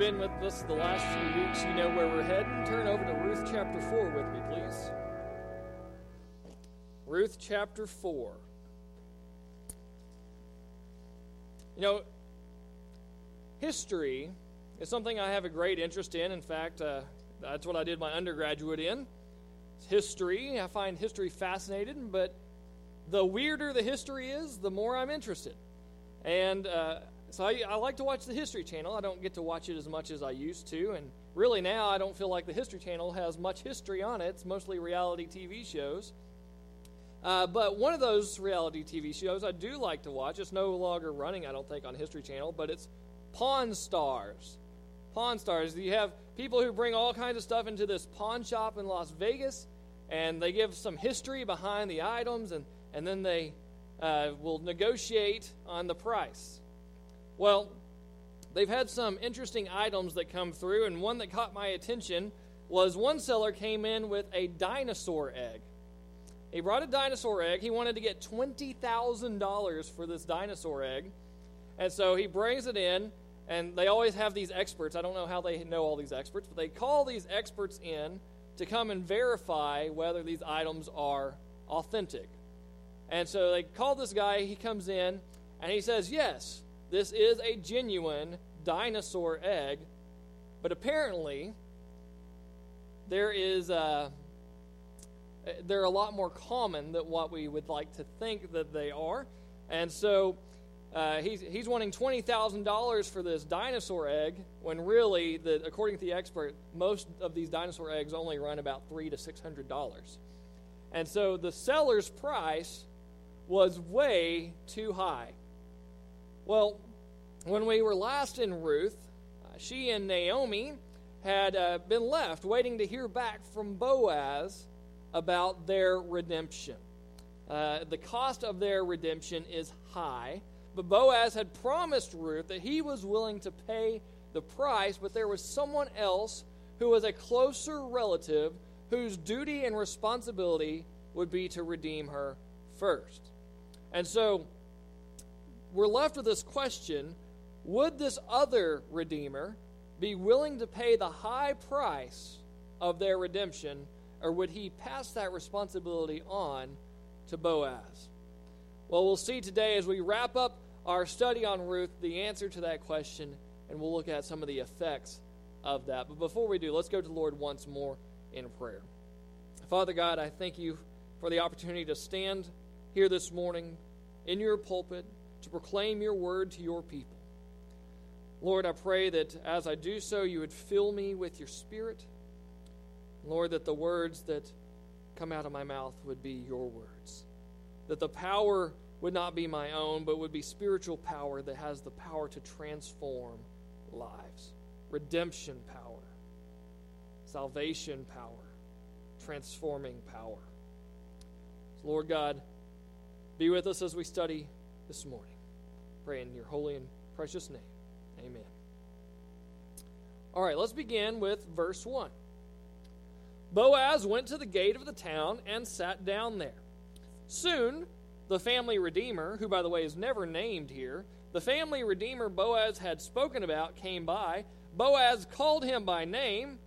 Been with us the last few weeks, you know where we're heading. Turn over to Ruth chapter 4 with me, please. Ruth chapter 4. You know, history is something I have a great interest in. In fact, uh, that's what I did my undergraduate in. It's history. I find history fascinating, but the weirder the history is, the more I'm interested. And uh, so I, I, like to watch the History Channel. I don't get to watch it as much as I used to. And really now I don't feel like the History Channel has much history on it. It's mostly reality TV shows. Uh, but one of those reality TV shows I do like to watch, it's no longer running, I don't think, on History Channel, but it's Pawn Stars. Pawn Stars. You have people who bring all kinds of stuff into this pawn shop in Las Vegas, and they give some history behind the items, and, and then they uh, will negotiate on the price. Well, they've had some interesting items that come through, and one that caught my attention was one seller came in with a dinosaur egg. He brought a dinosaur egg. He wanted to get $20,000 for this dinosaur egg. And so he brings it in, and they always have these experts. I don't know how they know all these experts, but they call these experts in to come and verify whether these items are authentic. And so they call this guy, he comes in, and he says, Yes, this is a genuine dinosaur egg, but apparently there is a they're a lot more common than what we would like to think that they are. And so uh, he's, he's wanting $20,000 for this dinosaur egg when really, the, according to the expert, most of these dinosaur eggs only run about three to $600. And so the seller's price was way too high. Well, when we were last in Ruth, uh, she and Naomi had uh, been left waiting to hear back from Boaz about their redemption. Uh, the cost of their redemption is high, but Boaz had promised Ruth that he was willing to pay the price, but there was someone else who was a closer relative whose duty and responsibility would be to redeem her first. And so we're left with this question would this other redeemer be willing to pay the high price of their redemption or would he pass that responsibility on to Boaz? Well, we'll see today as we wrap up our study on Ruth the answer to that question, and we'll look at some of the effects of that. But before we do, let's go to the Lord once more in prayer. Father God, I thank you for the opportunity to stand here this morning in your pulpit to proclaim your word to your people. Lord, I pray that as I do so, you would fill me with your spirit Lord, that the words that come out of my mouth would be your words. That the power would not be my own, but would be spiritual power that has the power to transform lives. Redemption power, salvation power, transforming power. So Lord God, be with us as we study this morning. Pray in your holy and precious name. Amen. All right, let's begin with verse 1. Boaz went to the gate of the town and sat down there. Soon, the family redeemer, who by the way is never named here, the family redeemer Boaz had spoken about came by. Boaz called him by name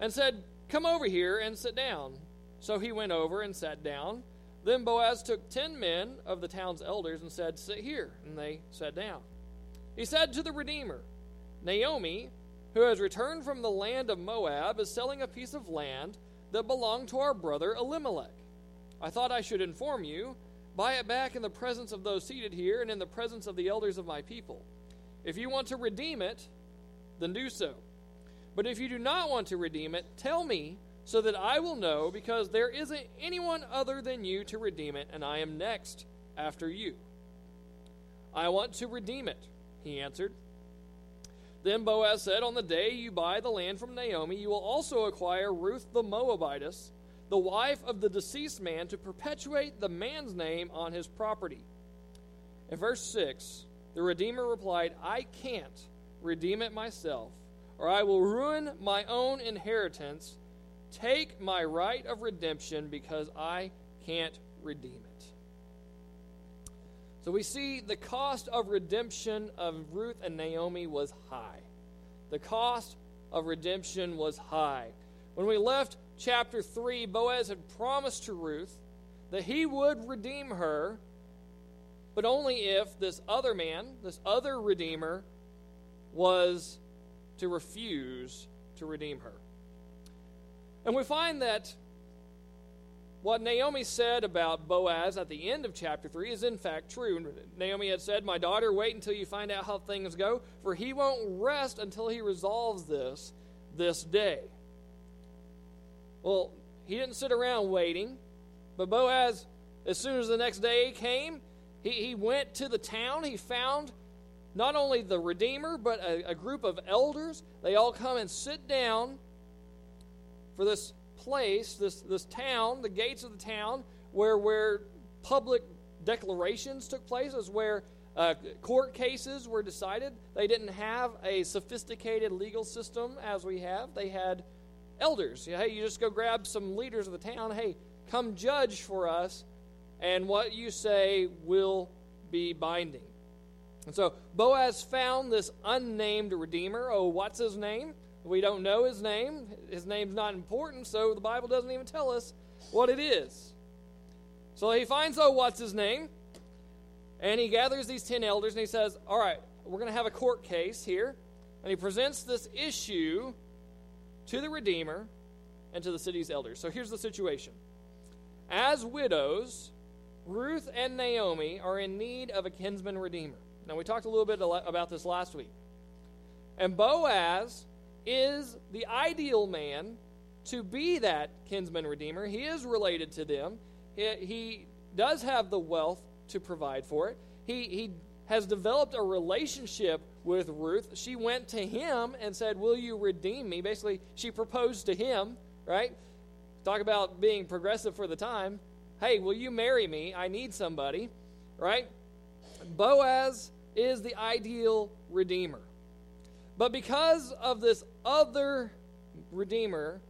and said, Come over here and sit down. So he went over and sat down. Then Boaz took ten men of the town's elders and said, Sit here. And they sat down. He said to the Redeemer, Naomi, who has returned from the land of Moab, is selling a piece of land that belonged to our brother Elimelech. I thought I should inform you. Buy it back in the presence of those seated here and in the presence of the elders of my people. If you want to redeem it, then do so. But if you do not want to redeem it, tell me so that I will know, because there isn't anyone other than you to redeem it, and I am next after you. I want to redeem it, he answered. Then Boaz said, On the day you buy the land from Naomi, you will also acquire Ruth the Moabitess, the wife of the deceased man, to perpetuate the man's name on his property. In verse 6, the Redeemer replied, I can't redeem it myself, or I will ruin my own inheritance. Take my right of redemption because I can't redeem it. So we see the cost of redemption of Ruth and Naomi was high. The cost of redemption was high. When we left chapter 3, Boaz had promised to Ruth that he would redeem her, but only if this other man, this other redeemer, was to refuse to redeem her. And we find that what Naomi said about Boaz at the end of chapter 3 is in fact true. Naomi had said, My daughter, wait until you find out how things go, for he won't rest until he resolves this this day. Well, he didn't sit around waiting, but Boaz, as soon as the next day came, he, he went to the town. He found not only the Redeemer, but a, a group of elders. They all come and sit down for this place, this, this town, the gates of the town, where, where public declarations took place, is where uh, court cases were decided. They didn't have a sophisticated legal system as we have. They had elders. Hey, you just go grab some leaders of the town. Hey, come judge for us, and what you say will be binding. And so Boaz found this unnamed redeemer. Oh, what's his name? We don't know his name. His name's not important, so the Bible doesn't even tell us what it is. So he finds, oh, what's his name? And he gathers these 10 elders and he says, All right, we're going to have a court case here. And he presents this issue to the Redeemer and to the city's elders. So here's the situation. As widows, Ruth and Naomi are in need of a kinsman redeemer. Now, we talked a little bit about this last week. And Boaz is the ideal man to be that kinsman redeemer. He is related to them, he, he does have the wealth to provide for it. He, he has developed a relationship with Ruth. She went to him and said, Will you redeem me? Basically, she proposed to him, right? Talk about being progressive for the time. Hey, will you marry me? I need somebody, right? Boaz is the ideal redeemer. But because of this other redeemer,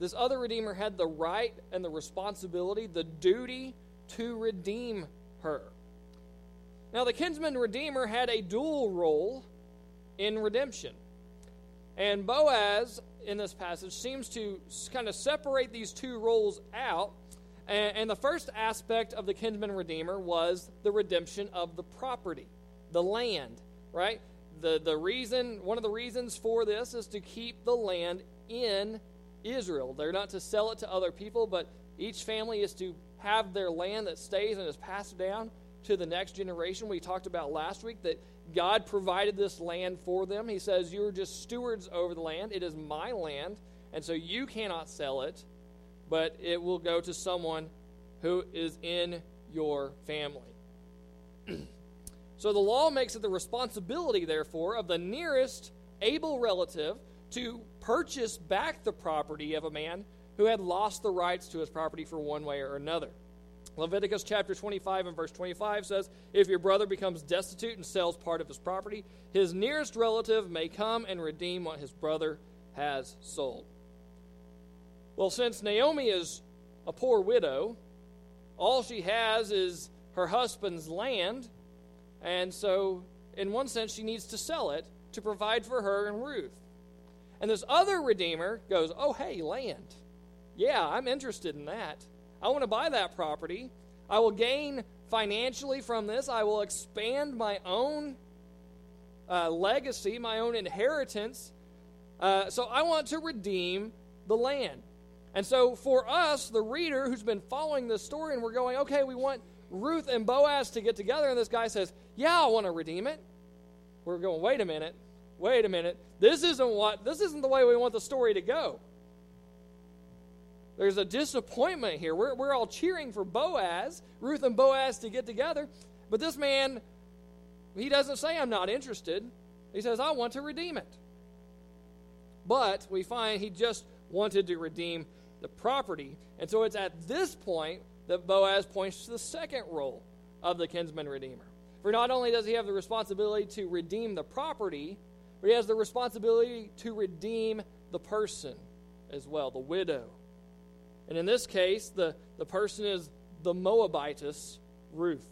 this other redeemer had the right and the responsibility, the duty to redeem her. Now, the kinsman redeemer had a dual role in redemption. And Boaz, in this passage, seems to kind of separate these two roles out. And, the first aspect of the kinsman redeemer was the redemption of the property, the land, right? The, the reason, one of the reasons for this is to keep the land in Israel. They're not to sell it to other people, but each family is to have their land that stays and is passed down to the next generation. We talked about last week that God provided this land for them. He says, You're just stewards over the land. It is my land, and so you cannot sell it, but it will go to someone who is in your family. so the law makes it the responsibility, therefore, of the nearest able relative to purchase back the property of a man who had lost the rights to his property for one way or another. Leviticus chapter 25 and verse 25 says, If your brother becomes destitute and sells part of his property, his nearest relative may come and redeem what his brother has sold. Well, since Naomi is a poor widow, all she has is her husband's land, and so, in one sense, she needs to sell it to provide for her and Ruth. And this other redeemer goes, Oh, hey, land. Yeah, I'm interested in that. I want to buy that property. I will gain financially from this. I will expand my own uh, legacy, my own inheritance. Uh, so I want to redeem the land. And so for us, the reader who's been following this story, and we're going, okay, we want Ruth and Boaz to get together, and this guy says, yeah, I want to redeem it. We're going, wait a minute, wait a minute. This isn't what this isn't the way we want the story to go. There's a disappointment here. We're, we're all cheering for Boaz, Ruth and Boaz to get together. But this man, he doesn't say, I'm not interested. He says, I want to redeem it. But we find he just wanted to redeem the property. And so it's at this point that Boaz points to the second role of the kinsman redeemer. For not only does he have the responsibility to redeem the property, but he has the responsibility to redeem the person as well, the widow. And in this case, the, the person is the Moabitess Ruth.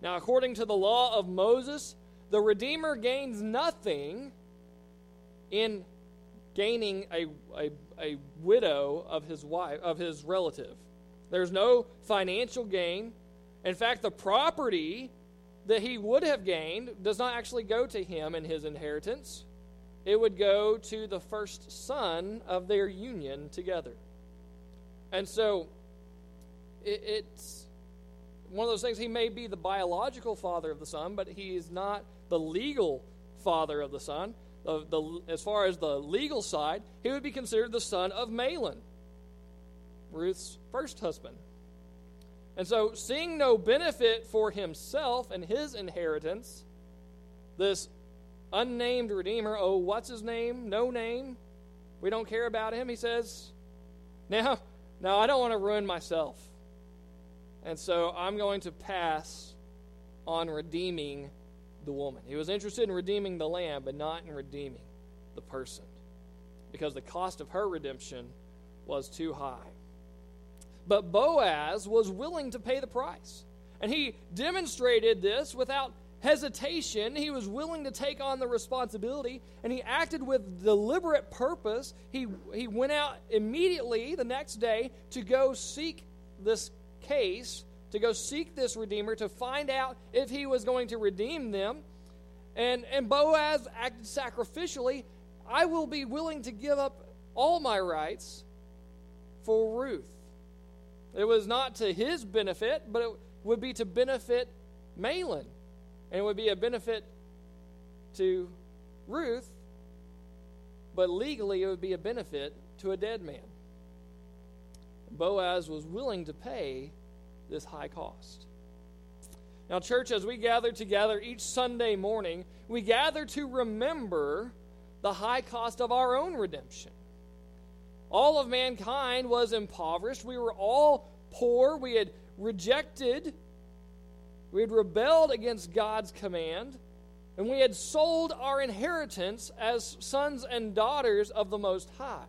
Now, according to the law of Moses, the Redeemer gains nothing in gaining a, a, a widow of his wife of his relative. There's no financial gain. In fact, the property that he would have gained does not actually go to him in his inheritance. It would go to the first son of their union together. And so it, it's one of those things. He may be the biological father of the son, but he is not the legal father of the son. The, the, as far as the legal side, he would be considered the son of Mahlon, Ruth's first husband. And so, seeing no benefit for himself and his inheritance, this unnamed Redeemer, oh, what's his name? No name. We don't care about him. He says, Now, now I don't want to ruin myself. And so I'm going to pass on redeeming the woman. He was interested in redeeming the lamb, but not in redeeming the person. Because the cost of her redemption was too high. But Boaz was willing to pay the price. And he demonstrated this without hesitation. He was willing to take on the responsibility, and he acted with deliberate purpose. He, he went out immediately the next day to go seek this case, to go seek this Redeemer, to find out if he was going to redeem them. And, and Boaz acted sacrificially. I will be willing to give up all my rights for Ruth. It was not to his benefit, but it would be to benefit Mahlon. And it would be a benefit to Ruth, but legally it would be a benefit to a dead man. Boaz was willing to pay this high cost. Now, church, as we gather together each Sunday morning, we gather to remember the high cost of our own redemption. All of mankind was impoverished. We were all poor. We had rejected, we had rebelled against God's command, and we had sold our inheritance as sons and daughters of the Most High.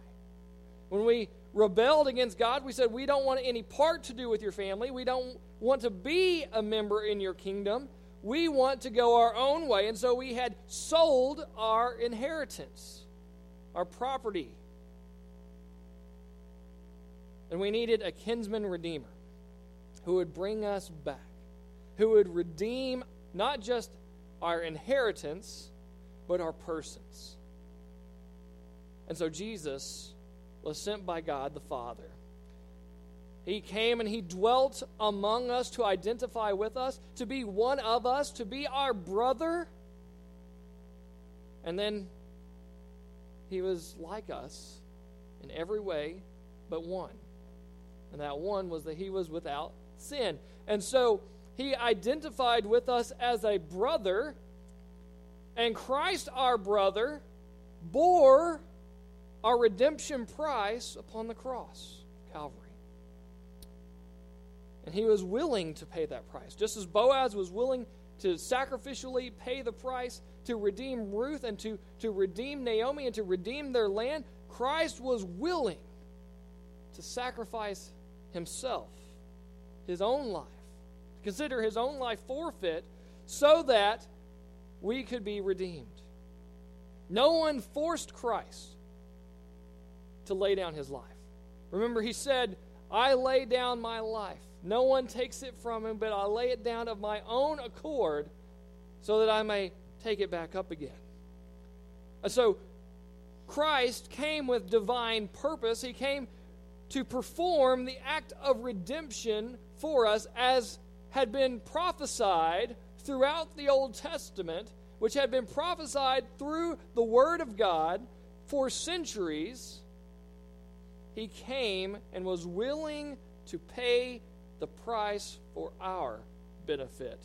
When we rebelled against God, we said, We don't want any part to do with your family. We don't want to be a member in your kingdom. We want to go our own way. And so we had sold our inheritance, our property, and we needed a kinsman redeemer who would bring us back, who would redeem not just our inheritance, but our persons. And so Jesus was sent by God the Father. He came and he dwelt among us to identify with us, to be one of us, to be our brother. And then he was like us in every way but one. And that one was that he was without sin. And so he identified with us as a brother, and Christ, our brother, bore our redemption price upon the cross, Calvary. And he was willing to pay that price. Just as Boaz was willing to sacrificially pay the price to redeem Ruth and to, to redeem Naomi and to redeem their land, Christ was willing to sacrifice himself, his own life, consider his own life forfeit so that we could be redeemed. No one forced Christ to lay down his life. Remember, he said, I lay down my life. No one takes it from him, but I lay it down of my own accord so that I may take it back up again. And so, Christ came with divine purpose. He came to perform the act of redemption for us as had been prophesied throughout the Old Testament, which had been prophesied through the Word of God for centuries. He came and was willing to pay the price for our benefit.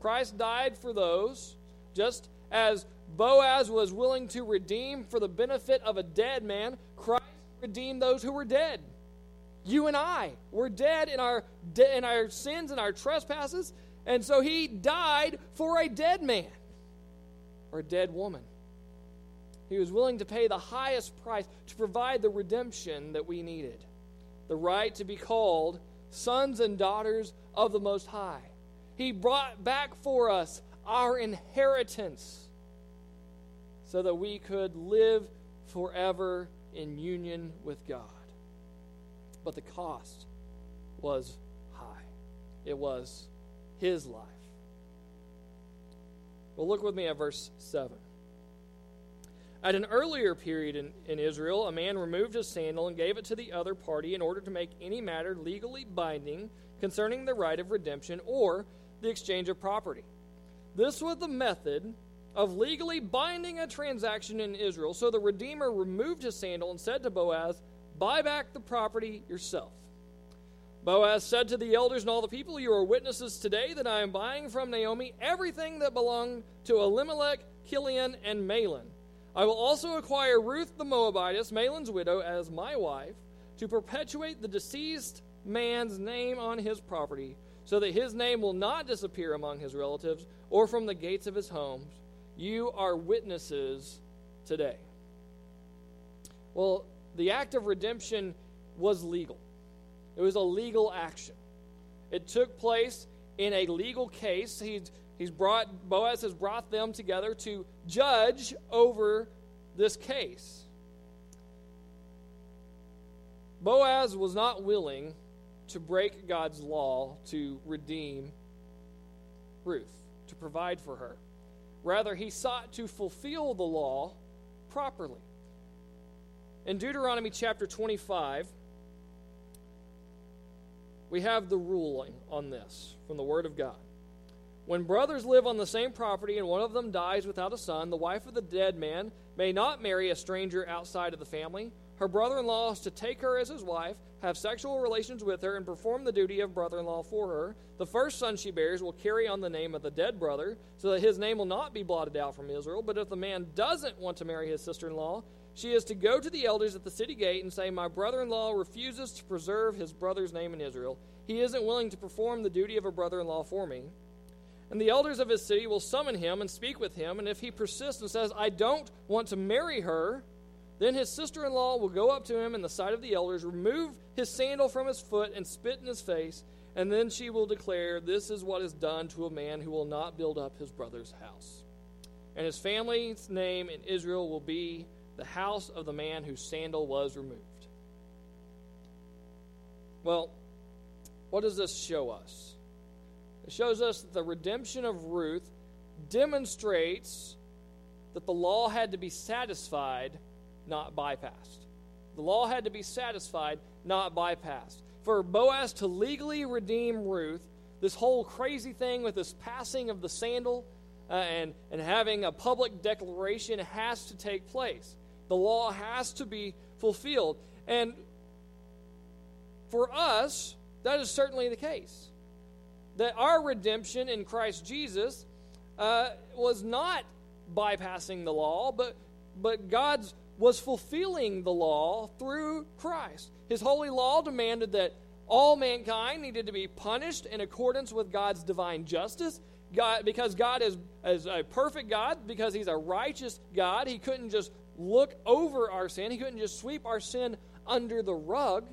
Christ died for those, just as Boaz was willing to redeem for the benefit of a dead man. Christ redeem those who were dead. You and I were dead in our, de- in our sins and our trespasses, and so he died for a dead man or a dead woman. He was willing to pay the highest price to provide the redemption that we needed the right to be called sons and daughters of the Most High. He brought back for us our inheritance so that we could live forever in union with God. But the cost was high, it was his life. Well, look with me at verse 7. At an earlier period in, in Israel, a man removed his sandal and gave it to the other party in order to make any matter legally binding concerning the right of redemption or the exchange of property. This was the method of legally binding a transaction in Israel. So the Redeemer removed his sandal and said to Boaz, Buy back the property yourself. Boaz said to the elders and all the people, You are witnesses today that I am buying from Naomi everything that belonged to Elimelech, Chilion, and Mahlon. I will also acquire Ruth the Moabitess, Mahlon's widow, as my wife, to perpetuate the deceased man's name on his property, so that his name will not disappear among his relatives or from the gates of his homes. You are witnesses today. Well, the act of redemption was legal. It was a legal action. It took place in a legal case. He's, he's brought, Boaz has brought them together to judge over this case. Boaz was not willing to break God's law to redeem Ruth, to provide for her. Rather, he sought to fulfill the law properly. In Deuteronomy chapter 25, we have the ruling on this from the Word of God. When brothers live on the same property and one of them dies without a son, the wife of the dead man may not marry a stranger outside of the family. Her brother in law is to take her as his wife, have sexual relations with her, and perform the duty of brother in law for her. The first son she bears will carry on the name of the dead brother, so that his name will not be blotted out from Israel. But if the man doesn't want to marry his sister in law, she is to go to the elders at the city gate and say, My brother in law refuses to preserve his brother's name in Israel. He isn't willing to perform the duty of a brother in law for me. And the elders of his city will summon him and speak with him. And if he persists and says, I don't want to marry her, then his sister in law will go up to him in the sight of the elders, remove his sandal from his foot, and spit in his face. And then she will declare, This is what is done to a man who will not build up his brother's house. And his family's name in Israel will be the house of the man whose sandal was removed. Well, what does this show us? It shows us that the redemption of Ruth demonstrates that the law had to be satisfied, not bypassed. The law had to be satisfied, not bypassed. For Boaz to legally redeem Ruth, this whole crazy thing with this passing of the sandal uh, and, and having a public declaration has to take place. The law has to be fulfilled. And for us, that is certainly the case. That our redemption in Christ Jesus uh, was not bypassing the law, but, but God's was fulfilling the law through Christ. His holy law demanded that all mankind needed to be punished in accordance with God's divine justice. God, because God is, is a perfect God, because He's a righteous God, He couldn't just look over our sin. He couldn't just sweep our sin under the rug.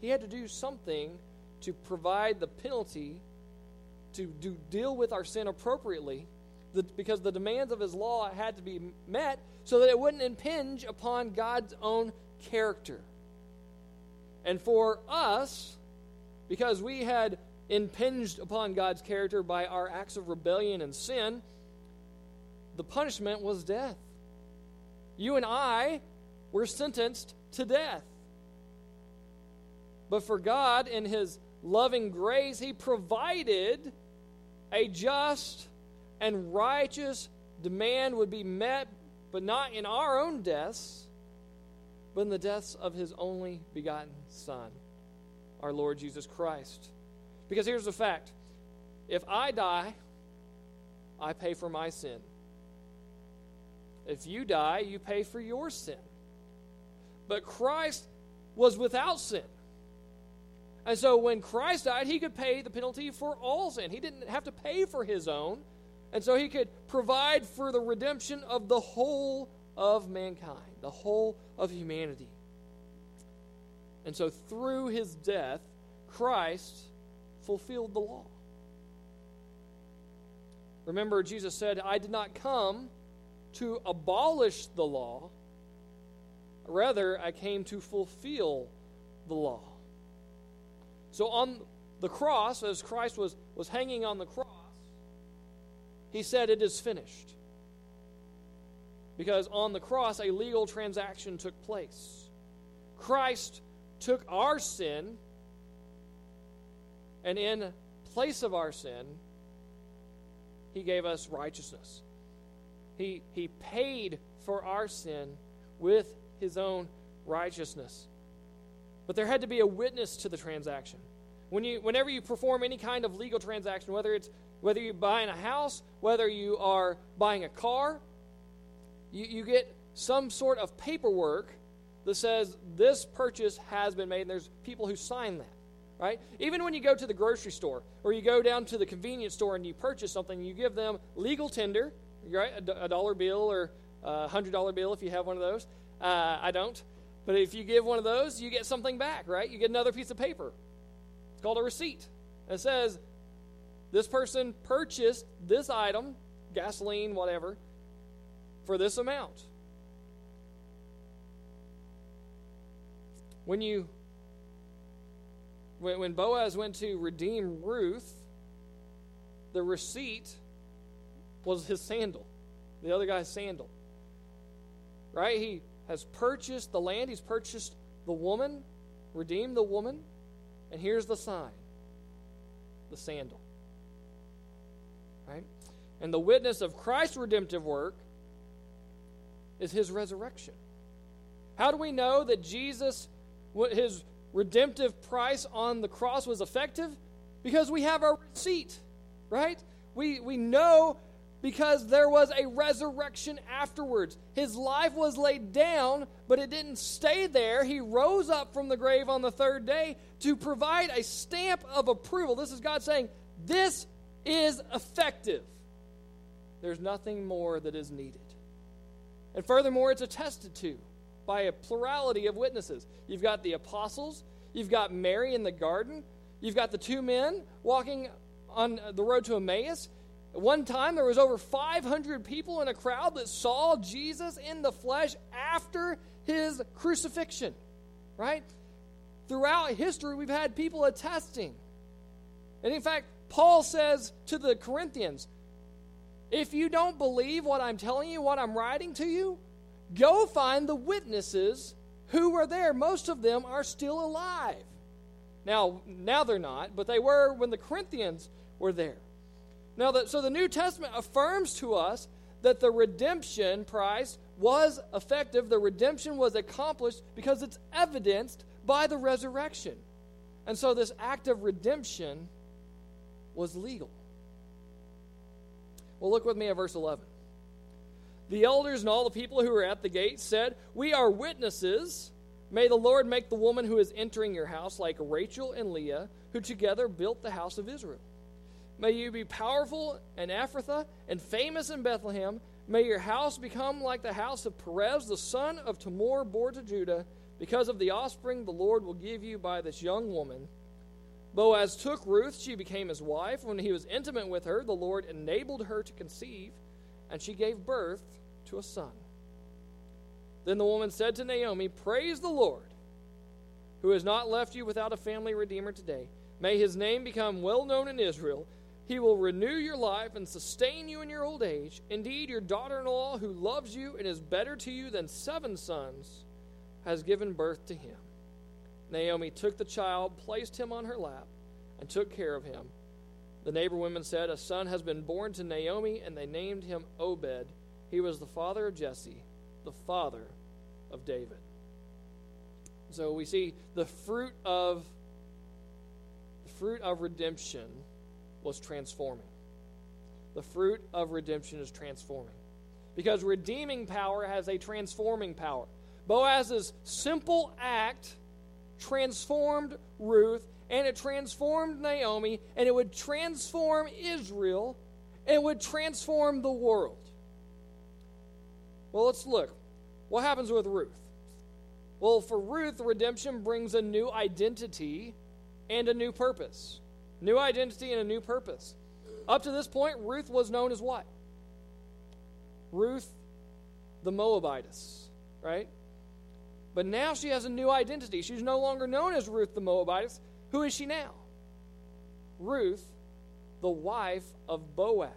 He had to do something to provide the penalty to do, deal with our sin appropriately the, because the demands of his law had to be met so that it wouldn't impinge upon God's own character. And for us, because we had impinged upon God's character by our acts of rebellion and sin, the punishment was death you and I were sentenced to death. But for God, in His loving grace, He provided a just and righteous demand would be met, but not in our own deaths, but in the deaths of His only begotten Son, our Lord Jesus Christ. Because here's the fact if I die, I pay for my sin. If you die, you pay for your sin. But Christ was without sin. And so when Christ died, he could pay the penalty for all sin. He didn't have to pay for his own. And so he could provide for the redemption of the whole of mankind, the whole of humanity. And so through his death, Christ fulfilled the law. Remember, Jesus said, I did not come to abolish the law, rather, I came to fulfill the law. So on the cross, as Christ was, was hanging on the cross, he said, It is finished. Because on the cross, a legal transaction took place. Christ took our sin, and in place of our sin, he gave us righteousness. He, he paid for our sin with his own righteousness. But there had to be a witness to the transaction. When you, whenever you perform any kind of legal transaction, whether it's whether you're buying a house, whether you are buying a car, you, you get some sort of paperwork that says this purchase has been made, and there's people who sign that right? Even when you go to the grocery store or you go down to the convenience store and you purchase something, you give them legal tender, right? A, dollar bill or a hundred dollar bill if you have one of those. Uh, I don't, but if you give one of those, you get something back, right? You get another piece of paper. It's called a receipt. It says this person purchased this item, gasoline, whatever, for this amount. When you when, when Boaz went to redeem Ruth, the receipt was his sandal, the other guy's sandal. Right? He has purchased the land, he's purchased the woman, redeemed the woman, and here's the sign the sandal. Right? And the witness of Christ's redemptive work is his resurrection. How do we know that Jesus, his redemptive price on the cross was effective? Because we have our receipt, right? We, we know because there was a resurrection afterwards. His life was laid down, but it didn't stay there. He rose up from the grave on the third day to provide a stamp of approval. This is God saying, This is effective. There's nothing more that is needed. And furthermore, it's attested to by a plurality of witnesses. You've got the apostles, you've got Mary in the garden, you've got the two men walking on the road to Emmaus. At one time, there was over 500 people in a crowd that saw Jesus in the flesh after his crucifixion, right? Throughout history, we've had people attesting. And in fact, Paul says to the Corinthians, if you don't believe what I'm telling you, what I'm writing to you, Go find the witnesses who were there. Most of them are still alive. Now, now they're not, but they were when the Corinthians were there. Now, the, so the New Testament affirms to us that the redemption price was effective. The redemption was accomplished because it's evidenced by the resurrection. And so this act of redemption was legal. Well, look with me at verse 11. The elders and all the people who were at the gate said, We are witnesses. May the Lord make the woman who is entering your house like Rachel and Leah, who together built the house of Israel. May you be powerful in Ephrathah and famous in Bethlehem. May your house become like the house of Perez, the son of Tamar, born to Judah, because of the offspring the Lord will give you by this young woman. Boaz took Ruth, she became his wife. When he was intimate with her, the Lord enabled her to conceive, and she gave birth to a son. Then the woman said to Naomi, Praise the Lord, who has not left you without a family redeemer today. May his name become well known in Israel. He will renew your life and sustain you in your old age. Indeed, your daughter in law, who loves you and is better to you than seven sons, has given birth to him. Naomi took the child, placed him on her lap, and took care of him. The neighbor women said, A son has been born to Naomi, and they named him Obed he was the father of Jesse, the father of David. So we see the fruit of the fruit of redemption was transforming. The fruit of redemption is transforming. Because redeeming power has a transforming power. Boaz's simple act transformed Ruth and it transformed Naomi and it would transform Israel and it would transform the world. Well, let's look. What happens with Ruth? Well, for Ruth, redemption brings a new identity and a new purpose. New identity and a new purpose. up to this point, Ruth was known as what? Ruth the Moabitess, right? But now she has a new identity. She's no longer known as Ruth the Moabitess. Who is she now? Ruth, the wife of Boaz.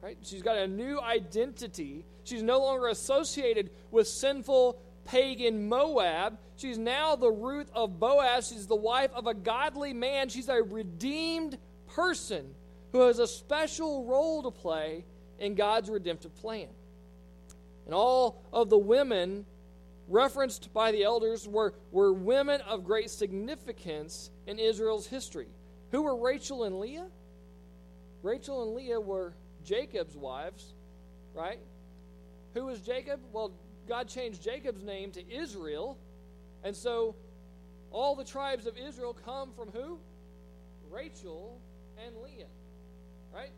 Right? She's got a new identity. She's no longer associated with sinful pagan Moab. She's now the Ruth of Boaz. She's the wife of a godly man. She's a redeemed person who has a special role to play in God's redemptive plan. And all of the women referenced by the elders were, were women of great significance in Israel's history. Who were Rachel and Leah? Rachel and Leah were Jacob's wives, right? Who was Jacob? Well, God changed Jacob's name to Israel. And so all the tribes of Israel come from who? Rachel and Leah, right?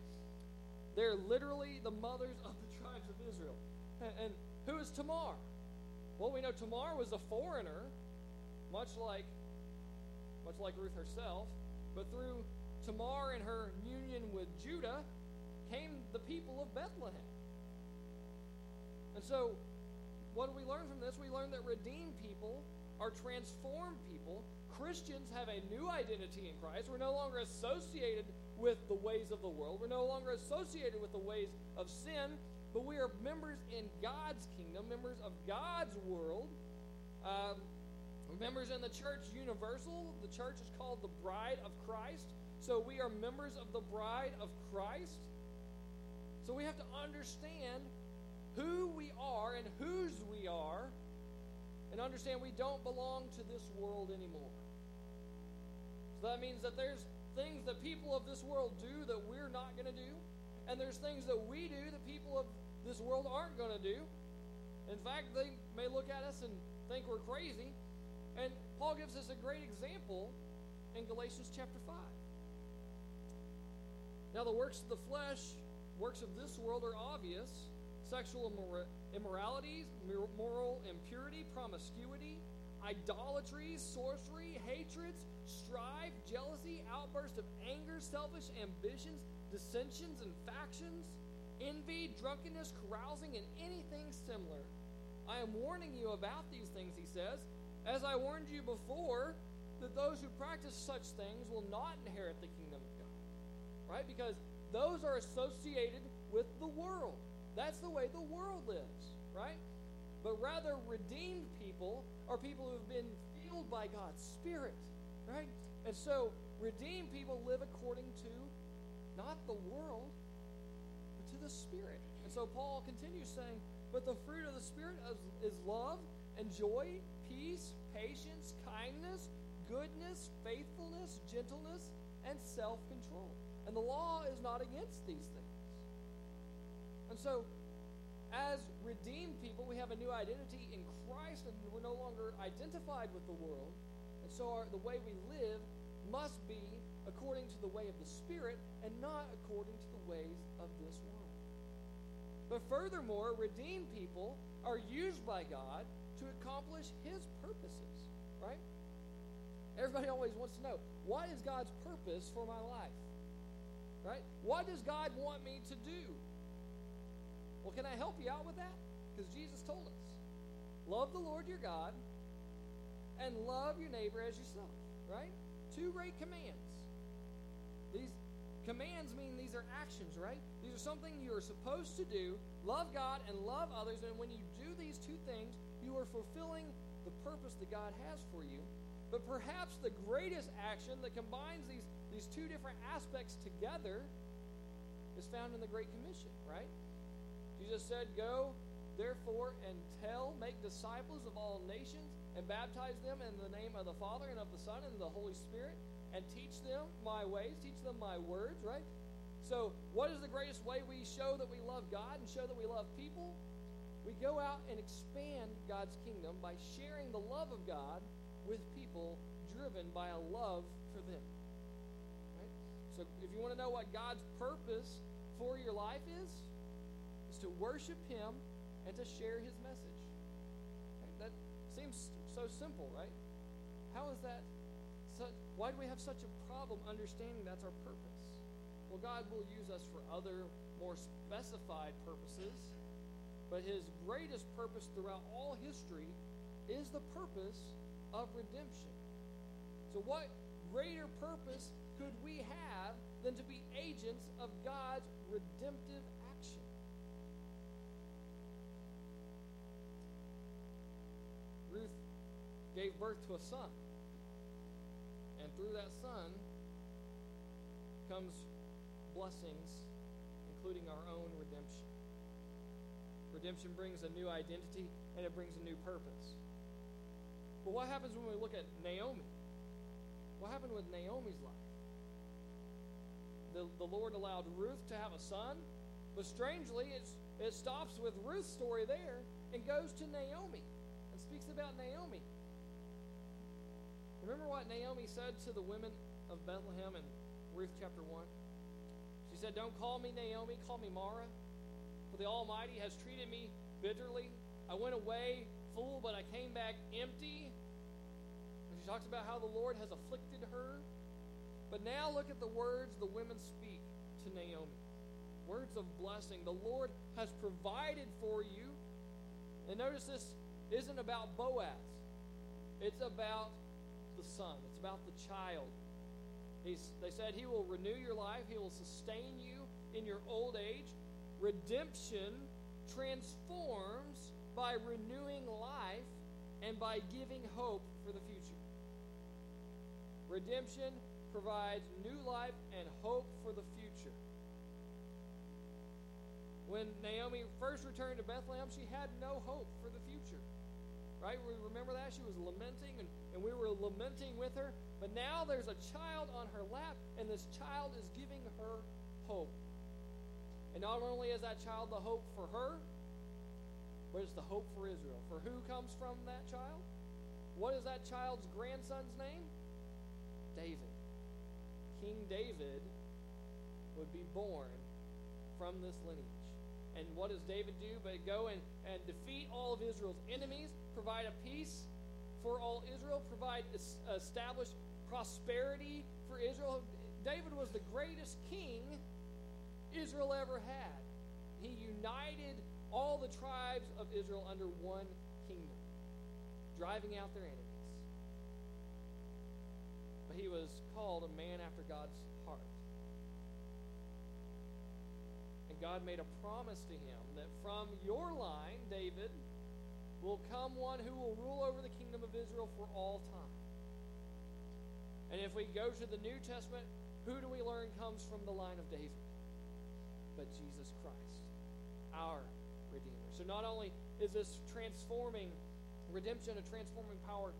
They're literally the mothers of the tribes of Israel. And, and who is Tamar? Well, we know Tamar was a foreigner, much like much like Ruth herself, but through Tamar and her union with Judah came the people of Bethlehem. And so, what do we learn from this? We learn that redeemed people are transformed people. Christians have a new identity in Christ. We're no longer associated with the ways of the world. We're no longer associated with the ways of sin, but we are members in God's kingdom, members of God's world. Um, members in the church universal. The church is called the bride of Christ. So we are members of the bride of Christ. So we have to understand who we are and whose we are and understand we don't belong to this world anymore. So that means that there's things that people of this world do that we're not going to do. And there's things that we do that people of this world aren't going to do. In fact, they may look at us and think we're crazy. And Paul gives us a great example in Galatians chapter 5. Now, the works of the flesh, works of this world are obvious sexual immorality, moral impurity, promiscuity, idolatry, sorcery, hatreds, strife, jealousy, outbursts of anger, selfish ambitions, dissensions and factions, envy, drunkenness, carousing, and anything similar. I am warning you about these things, he says, as I warned you before, that those who practice such things will not inherit the kingdom of God. Right? Because those are associated with the world. That's the way the world lives, right? But rather, redeemed people are people who have been filled by God's Spirit, right? And so, redeemed people live according to not the world, but to the Spirit. And so, Paul continues saying, But the fruit of the Spirit is, is love and joy peace, patience, kindness, goodness, faithfulness, gentleness, and self control. And the law is not against these things. And so, as redeemed people, we have a new identity in Christ, and we're no longer identified with the world. And so, our, the way we live must be according to the way of the Spirit and not according to the ways of this world. But furthermore, redeemed people are used by God to accomplish His purposes, right? Everybody always wants to know what is God's purpose for my life, right? What does God want me to do? Well, can I help you out with that? Because Jesus told us love the Lord your God and love your neighbor as yourself, right? Two great commands. These commands mean these are actions, right? These are something you are supposed to do. Love God and love others. And when you do these two things, you are fulfilling the purpose that God has for you. But perhaps the greatest action that combines these, these two different aspects together is found in the Great Commission, right? Jesus said, Go, therefore, and tell, make disciples of all nations, and baptize them in the name of the Father and of the Son and the Holy Spirit, and teach them my ways, teach them my words, right? So, what is the greatest way we show that we love God and show that we love people? We go out and expand God's kingdom by sharing the love of God with people driven by a love for them. Right? So if you want to know what God's purpose for your life is, is to worship Him and to share His message. Right? That seems so simple, right? How is that? why do we have such a problem understanding that's our purpose? Well, God will use us for other, more specified purposes, but His greatest purpose throughout all history is the purpose of redemption. So, what greater purpose could we have than to be agents of God's redemptive action? Ruth gave birth to a son. And through that son comes blessings, including our own redemption. Redemption brings a new identity and it brings a new purpose. But what happens when we look at Naomi? What happened with Naomi's life? The, the Lord allowed Ruth to have a son, but strangely, it's, it stops with Ruth's story there and goes to Naomi speaks about Naomi. Remember what Naomi said to the women of Bethlehem in Ruth chapter 1? She said, Don't call me Naomi, call me Mara. For the Almighty has treated me bitterly. I went away full, but I came back empty. And she talks about how the Lord has afflicted her. But now look at the words the women speak to Naomi words of blessing. The Lord has provided for you. And notice this isn't about Boaz, it's about the son, it's about the child. He's, they said he will renew your life, he will sustain you in your old age. Redemption transforms by renewing life and by giving hope for the future. Redemption provides new life and hope for the future. When Naomi first returned to Bethlehem, she had no hope for the future. Right? We remember that? She was lamenting, and, and we were lamenting with her. But now there's a child on her lap, and this child is giving her hope. And not only is that child the hope for her, but it's the hope for Israel. For who comes from that child? What is that child's grandson's name? David. King David would be born from this lineage. And what does David do? But go and, and defeat all of Israel's enemies, provide a peace for all Israel, provide establish prosperity for Israel. David was the greatest king Israel ever had. He united all the tribes of Israel under one kingdom, driving out their enemies. But he was called a man after God's heart. And God made a promise to him that from your line, David, will come one who will rule over the kingdom of Israel for all time. And if we go to the New Testament, who do we learn comes from the line of David? But Jesus Christ, our Redeemer. So not only is this transforming redemption a transforming power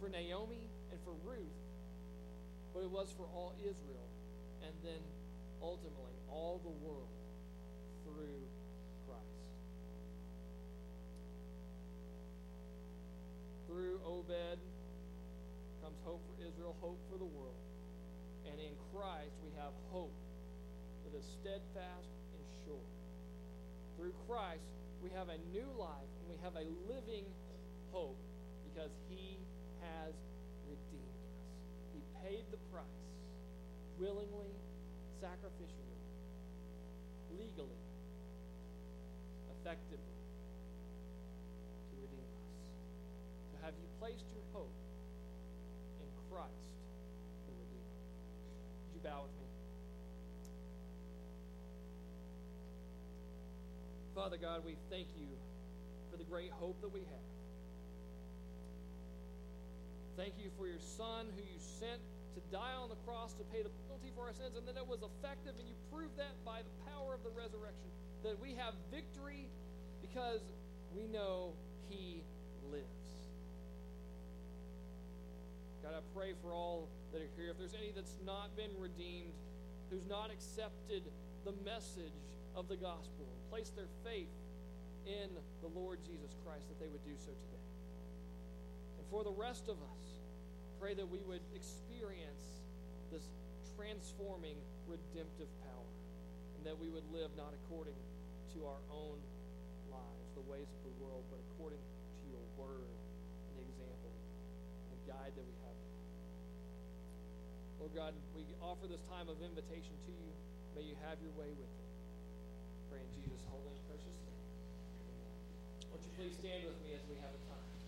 for Naomi and for Ruth, but it was for all Israel, and then ultimately all the world through Christ. Through Obed comes hope for Israel, hope for the world. And in Christ we have hope that is steadfast and sure. Through Christ we have a new life and we have a living hope because he has redeemed us. He paid the price willingly, sacrificially, legally, effectively to redeem us. So have you placed your hope in Christ, the Redeemer? Would you bow with me? Father God, we thank you for the great hope that we have. Thank you for your Son who you sent to die on the cross to pay the penalty for our sins, and then it was effective, and you proved that by the power of the resurrection, that we have victory because we know He lives. God, I pray for all that are here. If there's any that's not been redeemed, who's not accepted the message of the gospel, and placed their faith in the Lord Jesus Christ, that they would do so today. And for the rest of us, pray that we would experience this transforming, redemptive power, and that we would live not according to our own lives, the ways of the world, but according to your word and the example and guide that we have. Lord God, we offer this time of invitation to you. May you have your way with it. Pray in Jesus' holy and precious name. Won't you please stand with me as we have a time?